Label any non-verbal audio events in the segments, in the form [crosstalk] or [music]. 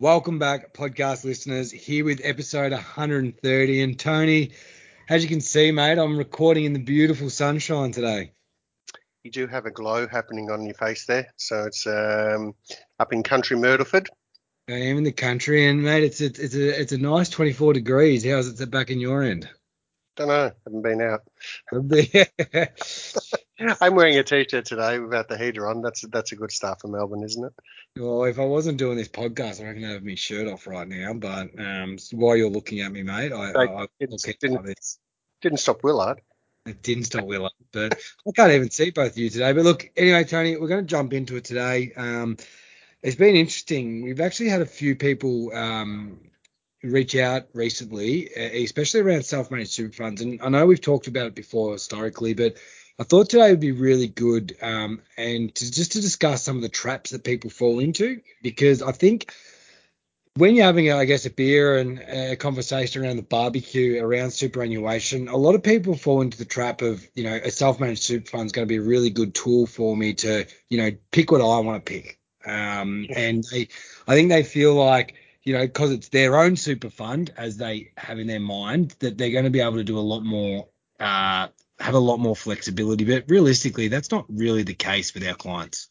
Welcome back, podcast listeners. Here with episode 130. And Tony, as you can see, mate, I'm recording in the beautiful sunshine today. You do have a glow happening on your face there. So it's um, up in country Myrtleford. I am in the country, and mate, it's a, it's a it's a nice 24 degrees. How's it back in your end? Don't know. Haven't been out. [laughs] [laughs] I'm wearing a t-shirt today without the heater on. That's that's a good start for Melbourne, isn't it? Well, if I wasn't doing this podcast, I reckon I'd have my shirt off right now. But um, while you're looking at me, mate, I, I, I didn't, didn't, didn't stop Willard. It didn't stop Willard, but I can't even see both of you today. But look, anyway, Tony, we're going to jump into it today. Um, it's been interesting. We've actually had a few people um, reach out recently, especially around self-managed super funds. And I know we've talked about it before historically, but I thought today would be really good um, and to, just to discuss some of the traps that people fall into because I think when you're having, I guess, a beer and a conversation around the barbecue around superannuation, a lot of people fall into the trap of, you know, a self-managed super fund is going to be a really good tool for me to, you know, pick what I want to pick. Um, and they, I think they feel like, you know, because it's their own super fund, as they have in their mind, that they're going to be able to do a lot more uh, have a lot more flexibility. But realistically, that's not really the case with our clients.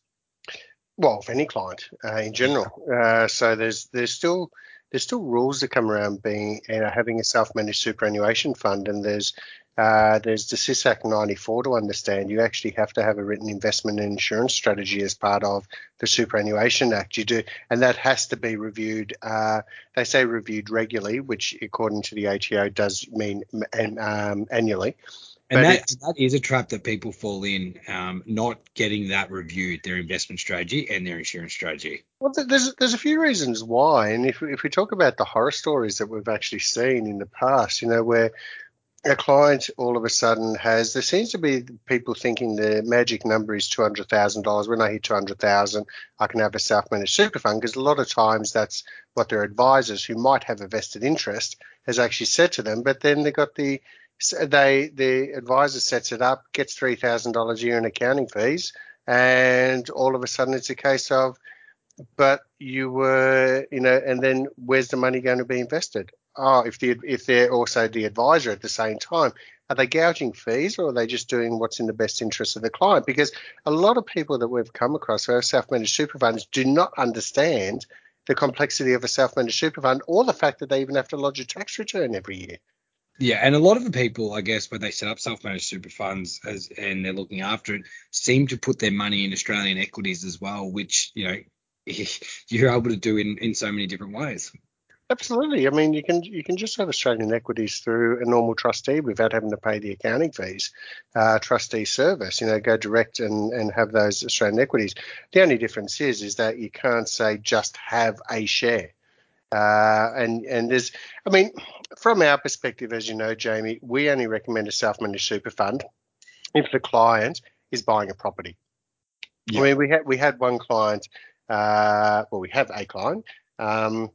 Well, for any client uh, in general. Uh, so there's there's still there's still rules that come around being uh, having a self-managed superannuation fund, and there's uh, there's the SIS Act 94 to understand. You actually have to have a written investment and insurance strategy as part of the Superannuation Act. You do, and that has to be reviewed. Uh, they say reviewed regularly, which according to the ATO does mean um, annually. And that, that is a trap that people fall in, um, not getting that reviewed, their investment strategy and their insurance strategy. Well, there's there's a few reasons why, and if if we talk about the horror stories that we've actually seen in the past, you know, where a client all of a sudden has there seems to be people thinking the magic number is two hundred thousand dollars. When I hit two hundred thousand, I can have a self-managed super fund because a lot of times that's what their advisors, who might have a vested interest, has actually said to them. But then they got the so they the advisor sets it up, gets three thousand dollars a year in accounting fees, and all of a sudden it's a case of, but you were, you know, and then where's the money going to be invested? Oh, if the if they're also the advisor at the same time, are they gouging fees or are they just doing what's in the best interest of the client? Because a lot of people that we've come across who are self-managed super funds do not understand the complexity of a self-managed super fund or the fact that they even have to lodge a tax return every year. Yeah, and a lot of the people, I guess, when they set up self-managed super funds as and they're looking after it, seem to put their money in Australian equities as well, which you know [laughs] you're able to do in in so many different ways. Absolutely. I mean, you can you can just have Australian equities through a normal trustee without having to pay the accounting fees, uh, trustee service. You know, go direct and and have those Australian equities. The only difference is is that you can't say just have a share. Uh, and and there's, I mean, from our perspective, as you know, Jamie, we only recommend a self-managed super fund if the client is buying a property. Yeah. I mean, we had we had one client, uh, well, we have a client, um,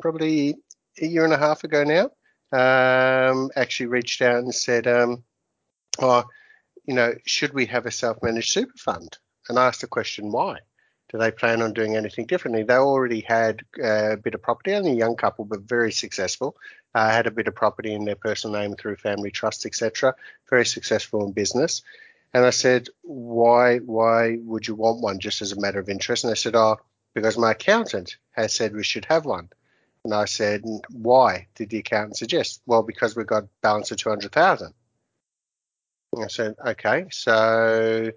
probably a year and a half ago now, um, actually reached out and said, um, oh, you know, should we have a self-managed super fund? And I asked the question, why? Do they plan on doing anything differently? They already had uh, a bit of property, only a young couple, but very successful. Uh, had a bit of property in their personal name through family trust, etc. Very successful in business. And I said, why, why would you want one just as a matter of interest? And they said, oh, because my accountant has said we should have one. And I said, why did the accountant suggest? Well, because we've got balance of 200,000. I said, okay, so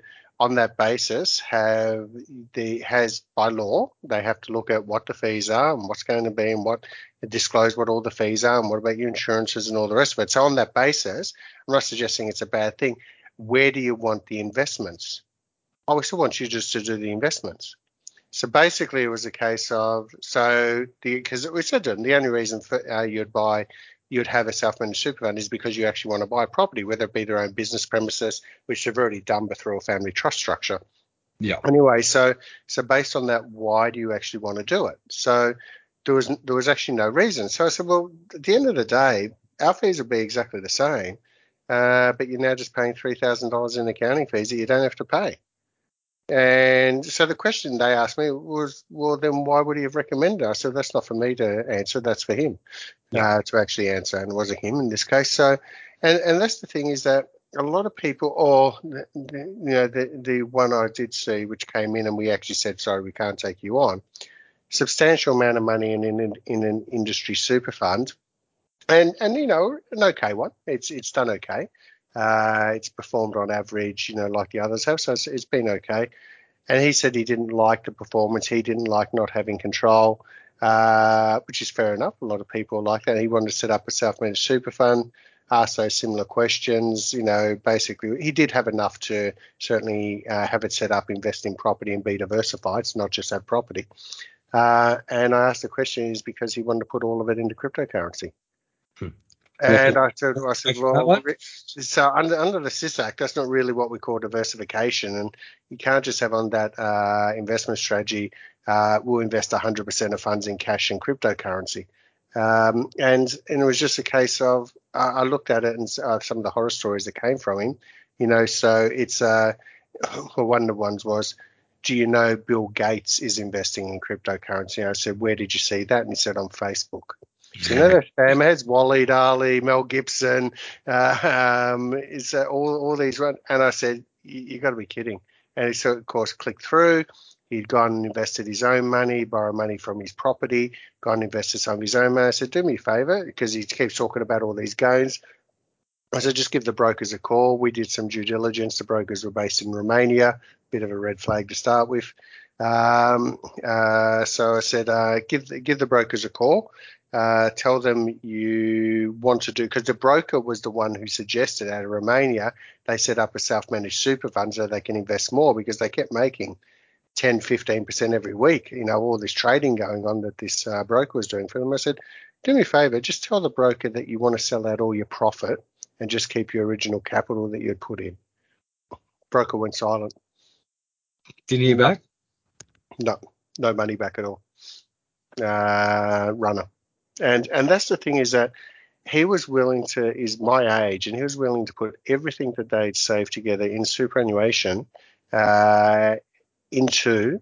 on that basis have the has by law they have to look at what the fees are and what's going to be and what disclose what all the fees are and what about your insurances and all the rest of it. So on that basis, I'm not suggesting it's a bad thing. Where do you want the investments? I still want you just to do the investments. So basically, it was a case of so the because we said to them the only reason for, uh, you'd buy you'd have a self-managed super fund is because you actually want to buy a property, whether it be their own business premises, which they've already done but through a family trust structure. Yeah. Anyway, so so based on that, why do you actually want to do it? So there was there was actually no reason. So I said, well, at the end of the day, our fees will be exactly the same, uh, but you're now just paying three thousand dollars in accounting fees that you don't have to pay. And so the question they asked me was, well, then why would he have recommended? I said, that's not for me to answer. That's for him yeah. uh, to actually answer. And it wasn't him in this case. So, and, and that's the thing is that a lot of people, or the, the, you know, the, the one I did see, which came in and we actually said, sorry, we can't take you on, substantial amount of money in, in, in an industry super fund. And, and you know, an okay one. It's, it's done okay. Uh, it's performed on average, you know, like the others have. So it's, it's been okay. And he said he didn't like the performance. He didn't like not having control, uh, which is fair enough. A lot of people like that. He wanted to set up a self-managed super fund, ask those similar questions. You know, basically, he did have enough to certainly uh, have it set up, invest in property, and be diversified. It's not just that property. Uh, and I asked the question is because he wanted to put all of it into cryptocurrency. Hmm. And I said, I said, well, so under, under the SIS Act, that's not really what we call diversification. And you can't just have on that uh, investment strategy, uh, we'll invest 100% of funds in cash and cryptocurrency. Um, and, and it was just a case of, uh, I looked at it and uh, some of the horror stories that came from him, you know, so it's, uh, [laughs] well, one of the ones was, do you know Bill Gates is investing in cryptocurrency? I said, where did you see that? And he said, on Facebook. It has Waleed Aly, Mel Gibson, uh, um, is all, all these run. And I said, you, got to be kidding. And he, so, of course, clicked through. He'd gone and invested his own money, borrowed money from his property, gone and invested some of his own money. I said, do me a favor, because he keeps talking about all these gains. I said, just give the brokers a call. We did some due diligence. The brokers were based in Romania, bit of a red flag to start with. Um, uh, so I said, uh, give the, give the brokers a call. Uh, tell them you want to do because the broker was the one who suggested out of Romania they set up a self-managed super fund so they can invest more because they kept making 10 15% every week you know all this trading going on that this uh, broker was doing for them. I said do me a favor just tell the broker that you want to sell out all your profit and just keep your original capital that you'd put in. Broker went silent. Did you hear back no no money back at all. Uh, runner. And and that's the thing is that he was willing to is my age and he was willing to put everything that they'd saved together in superannuation uh, into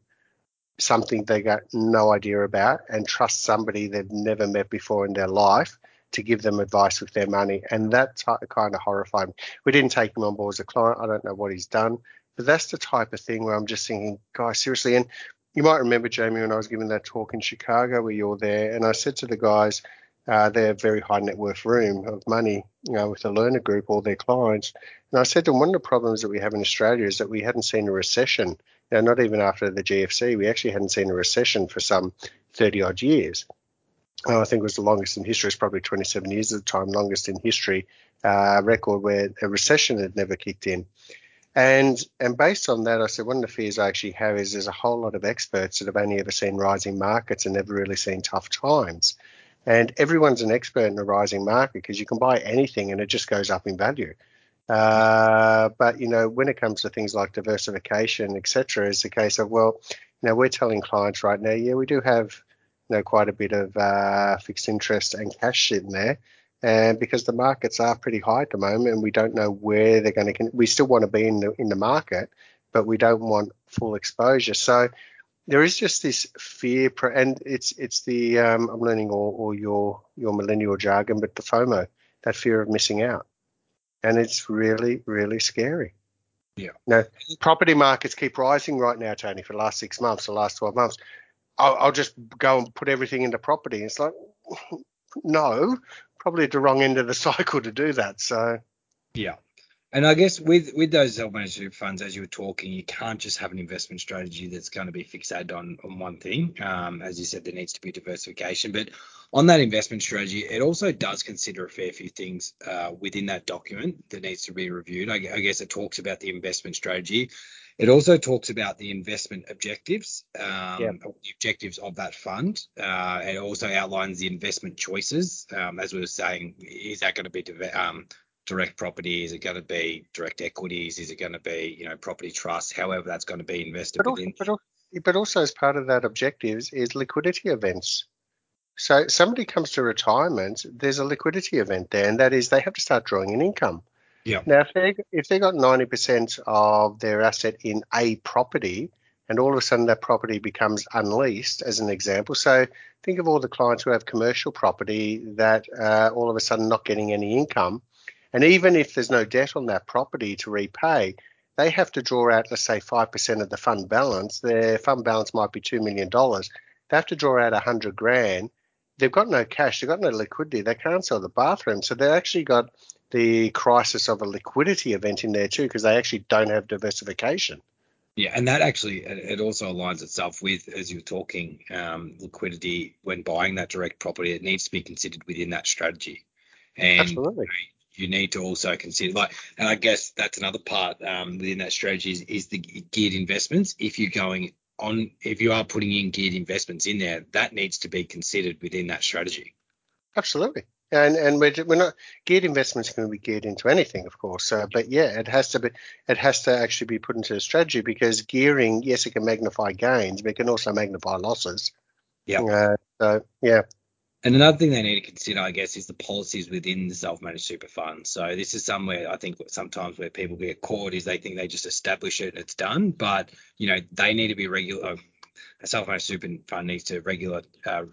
something they got no idea about and trust somebody they've never met before in their life to give them advice with their money. And that t- kind of horrified me. We didn't take him on board as a client. I don't know what he's done but that's the type of thing where i'm just thinking guys seriously and you might remember, Jamie, when I was giving that talk in Chicago where you're there, and I said to the guys, uh, they're very high net worth room of money, you know, with the learner group, all their clients. And I said to them, one of the problems that we have in Australia is that we hadn't seen a recession. Now, not even after the GFC, we actually hadn't seen a recession for some 30 odd years. I think it was the longest in history. It's probably 27 years at the time, longest in history uh, record where a recession had never kicked in. And and based on that, I said one of the fears I actually have is there's a whole lot of experts that have only ever seen rising markets and never really seen tough times. And everyone's an expert in a rising market because you can buy anything and it just goes up in value. Uh, but you know, when it comes to things like diversification, etc., it's a case of well, you know, we're telling clients right now, yeah, we do have you know quite a bit of uh, fixed interest and cash sitting there and because the markets are pretty high at the moment, and we don't know where they're going to. We still want to be in the in the market, but we don't want full exposure. So there is just this fear, and it's it's the um, I'm learning all, all your your millennial jargon, but the FOMO, that fear of missing out, and it's really really scary. Yeah. Now, property markets keep rising right now, Tony, for the last six months, the last 12 months. I'll, I'll just go and put everything into property. It's like, [laughs] no, probably at the wrong end of the [laughs] cycle to do that. So yeah. And I guess with with those self-managed funds, as you were talking, you can't just have an investment strategy that's going to be fixated on on one thing. Um, as you said, there needs to be diversification. But on that investment strategy, it also does consider a fair few things uh, within that document that needs to be reviewed. I, I guess it talks about the investment strategy. It also talks about the investment objectives, um, yeah. the objectives of that fund. Uh, it also outlines the investment choices. Um, as we were saying, is that going to be um, direct property? Is it going to be direct equities? Is it going to be, you know, property trusts? However, that's going to be invested but within. Also, but also, as part of that objectives is liquidity events. So somebody comes to retirement, there's a liquidity event there, and that is they have to start drawing an income. Yeah. Now, if they if they got ninety percent of their asset in a property, and all of a sudden that property becomes unleased, as an example. So think of all the clients who have commercial property that uh, all of a sudden not getting any income, and even if there's no debt on that property to repay, they have to draw out, let's say, five percent of the fund balance. Their fund balance might be two million dollars. They have to draw out a hundred grand. They've got no cash. They've got no liquidity. They can't sell the bathroom, so they actually got the crisis of a liquidity event in there too, because they actually don't have diversification. Yeah, and that actually it also aligns itself with, as you're talking, um, liquidity when buying that direct property. It needs to be considered within that strategy, and Absolutely. you need to also consider like, and I guess that's another part um, within that strategy is, is the geared investments. If you're going on, if you are putting in geared investments in there, that needs to be considered within that strategy. Absolutely. And and we're, we're not geared investments can be geared into anything, of course. Uh, but yeah, it has to be it has to actually be put into a strategy because gearing, yes, it can magnify gains, but it can also magnify losses. Yeah. Uh, so yeah. And another thing they need to consider, I guess, is the policies within the self-managed super fund. So this is somewhere I think sometimes where people get caught is they think they just establish it and it's done, but you know they need to be regular. A self-managed super fund needs to regular uh,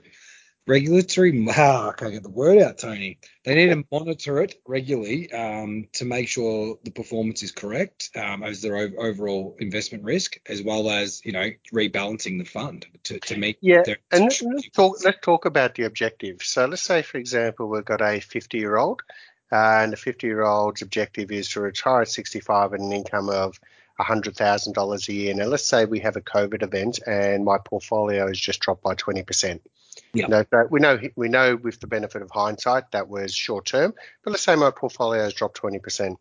regulatory. Wow, I can't get the word out, Tony. They need to monitor it regularly um, to make sure the performance is correct um, as their overall investment risk, as well as you know rebalancing the fund to, to meet. Yeah, and let's talk. Let's talk about the objective. So let's say, for example, we've got a 50-year-old, uh, and the 50-year-old's objective is to retire at 65 at an income of $100,000 a year. Now, let's say we have a COVID event and my portfolio has just dropped by 20%. Yeah. You know, we know we know with the benefit of hindsight that was short term, but let's say my portfolio has dropped twenty percent.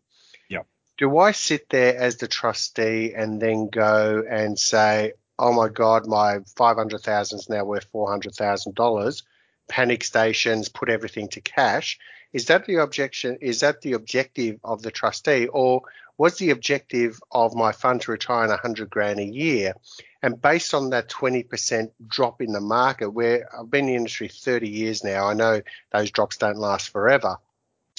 Yeah. Do I sit there as the trustee and then go and say, "Oh my God, my five hundred thousand is now worth four hundred thousand dollars"? Panic stations, put everything to cash. Is that the objection? Is that the objective of the trustee, or was the objective of my fund to retire on 100 grand a year? And based on that 20% drop in the market, where I've been in the industry 30 years now, I know those drops don't last forever.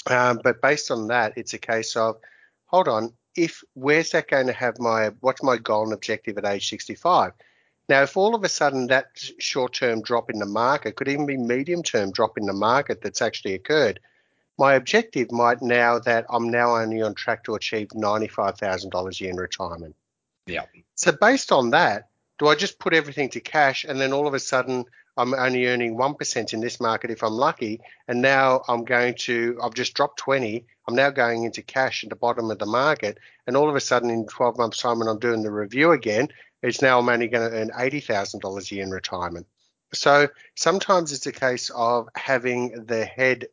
Um, but based on that, it's a case of, hold on, if where's that going to have my what's my goal and objective at age 65? Now, if all of a sudden that short-term drop in the market could even be medium-term drop in the market that's actually occurred, my objective might now that I'm now only on track to achieve $95,000 a year in retirement. Yeah. So based on that, do I just put everything to cash and then all of a sudden I'm only earning 1% in this market if I'm lucky and now I'm going to I've just dropped 20 I'm now going into cash at the bottom of the market and all of a sudden in 12 months time when I'm doing the review again it's now I'm only going to earn $80,000 a year in retirement so sometimes it's a case of having the head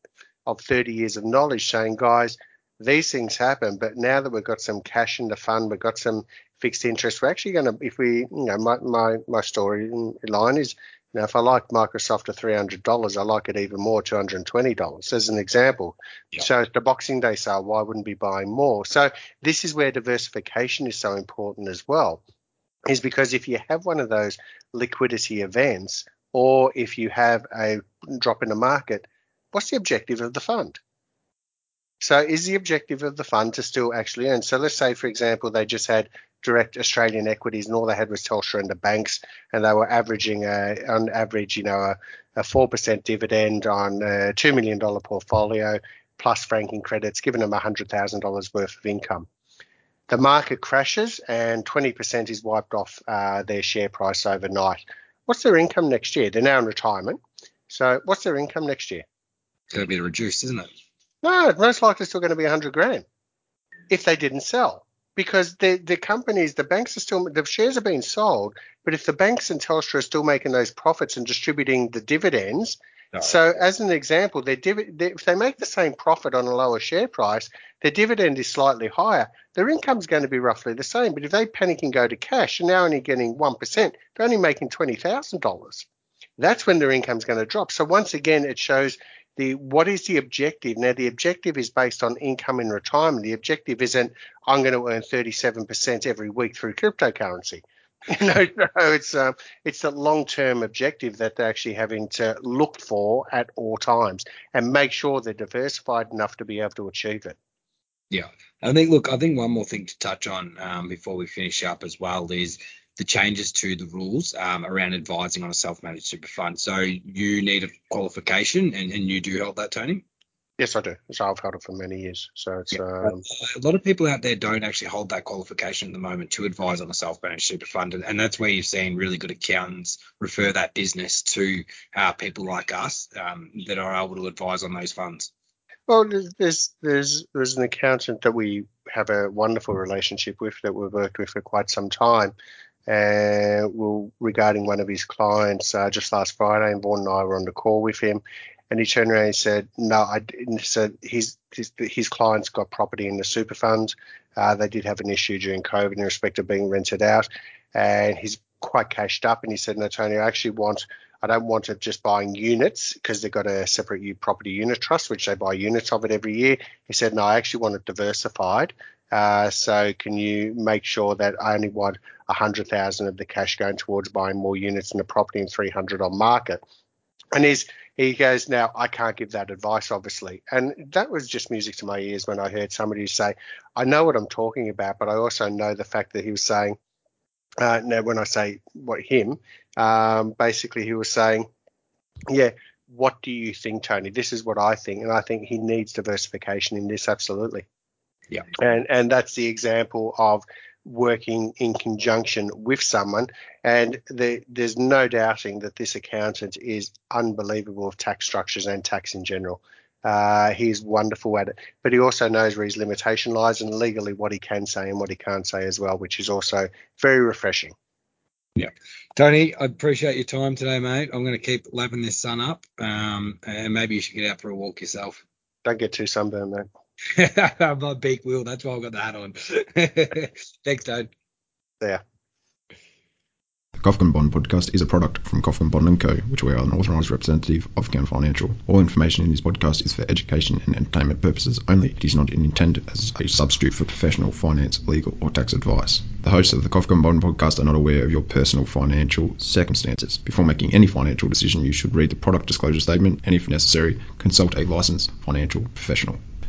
of 30 years of knowledge saying, guys, these things happen, but now that we've got some cash in the fund, we've got some fixed interest, we're actually going to, if we, you know, my, my, my story line is, now, if I like Microsoft at $300, I like it even more, $220 as an example. So the Boxing Day sale, why wouldn't be buying more? So this is where diversification is so important as well, is because if you have one of those liquidity events, or if you have a drop in the market, what's the objective of the fund? So is the objective of the fund to still actually earn? So let's say, for example, they just had direct Australian equities and all they had was Telstra and the banks, and they were averaging a, on average, you know, a four percent dividend on a two million dollar portfolio plus franking credits, giving them hundred thousand dollars worth of income. The market crashes and 20% is wiped off uh, their share price overnight. What's their income next year? They're now in retirement. So what's their income next year? It's going to be reduced, isn't it? No, it's most likely still going to be 100 grand if they didn't sell. Because the, the companies, the banks are still, the shares are being sold, but if the banks and Telstra are still making those profits and distributing the dividends, no. so as an example, their div- they, if they make the same profit on a lower share price, their dividend is slightly higher. Their income is going to be roughly the same. But if they panic and go to cash and now only getting 1%, they're only making $20,000. That's when their income is going to drop. So once again, it shows the what is the objective? Now the objective is based on income in retirement. The objective isn't I'm going to earn 37% every week through cryptocurrency. [laughs] Know, no, it's um, it's the long-term objective that they're actually having to look for at all times and make sure they're diversified enough to be able to achieve it. Yeah, I think. Look, I think one more thing to touch on um, before we finish up as well is the changes to the rules um, around advising on a self-managed super fund. So you need a qualification, and, and you do hold that, Tony. Yes, I do. So I've held it for many years. So it's yeah. um, a lot of people out there don't actually hold that qualification at the moment to advise on a self-managed super fund, and, and that's where you've seen really good accountants refer that business to uh, people like us um, that are able to advise on those funds. Well, there's there's there's an accountant that we have a wonderful relationship with that we've worked with for quite some time. Uh, well, regarding one of his clients, uh, just last Friday, and Vaughan and I were on the call with him, and he turned around and said, "No, I didn't." Said his his, his clients got property in the super fund. Uh, they did have an issue during COVID in respect of being rented out, and he's quite cashed up. And he said, "No, Tony, I actually want." I don't want it just buying units because they've got a separate property unit trust, which they buy units of it every year. He said, no, I actually want it diversified. Uh, so can you make sure that I only want 100,000 of the cash going towards buying more units in the property and 300 on market? And he's he goes, now I can't give that advice, obviously. And that was just music to my ears when I heard somebody say, I know what I'm talking about, but I also know the fact that he was saying, uh, now when I say what him, um, basically he was saying, yeah, what do you think, Tony? This is what I think, and I think he needs diversification in this absolutely. Yeah. And and that's the example of working in conjunction with someone. And the, there's no doubting that this accountant is unbelievable of tax structures and tax in general. Uh, he's wonderful at it, but he also knows where his limitation lies and legally what he can say and what he can't say as well, which is also very refreshing. Yeah. Tony, I appreciate your time today, mate. I'm going to keep lapping this sun up, um, and maybe you should get out for a walk yourself. Don't get too sunburned, mate. [laughs] I'm a big wheel. That's why I've got the hat on. [laughs] Thanks, Dad. Yeah. The Kofkin Bond podcast is a product from Kofkin Bond & Co., which we are an authorised representative of Count Financial. All information in this podcast is for education and entertainment purposes only. It is not intended as a substitute for professional finance, legal, or tax advice. The hosts of the Kofkin Bond podcast are not aware of your personal financial circumstances. Before making any financial decision, you should read the product disclosure statement and, if necessary, consult a licensed financial professional.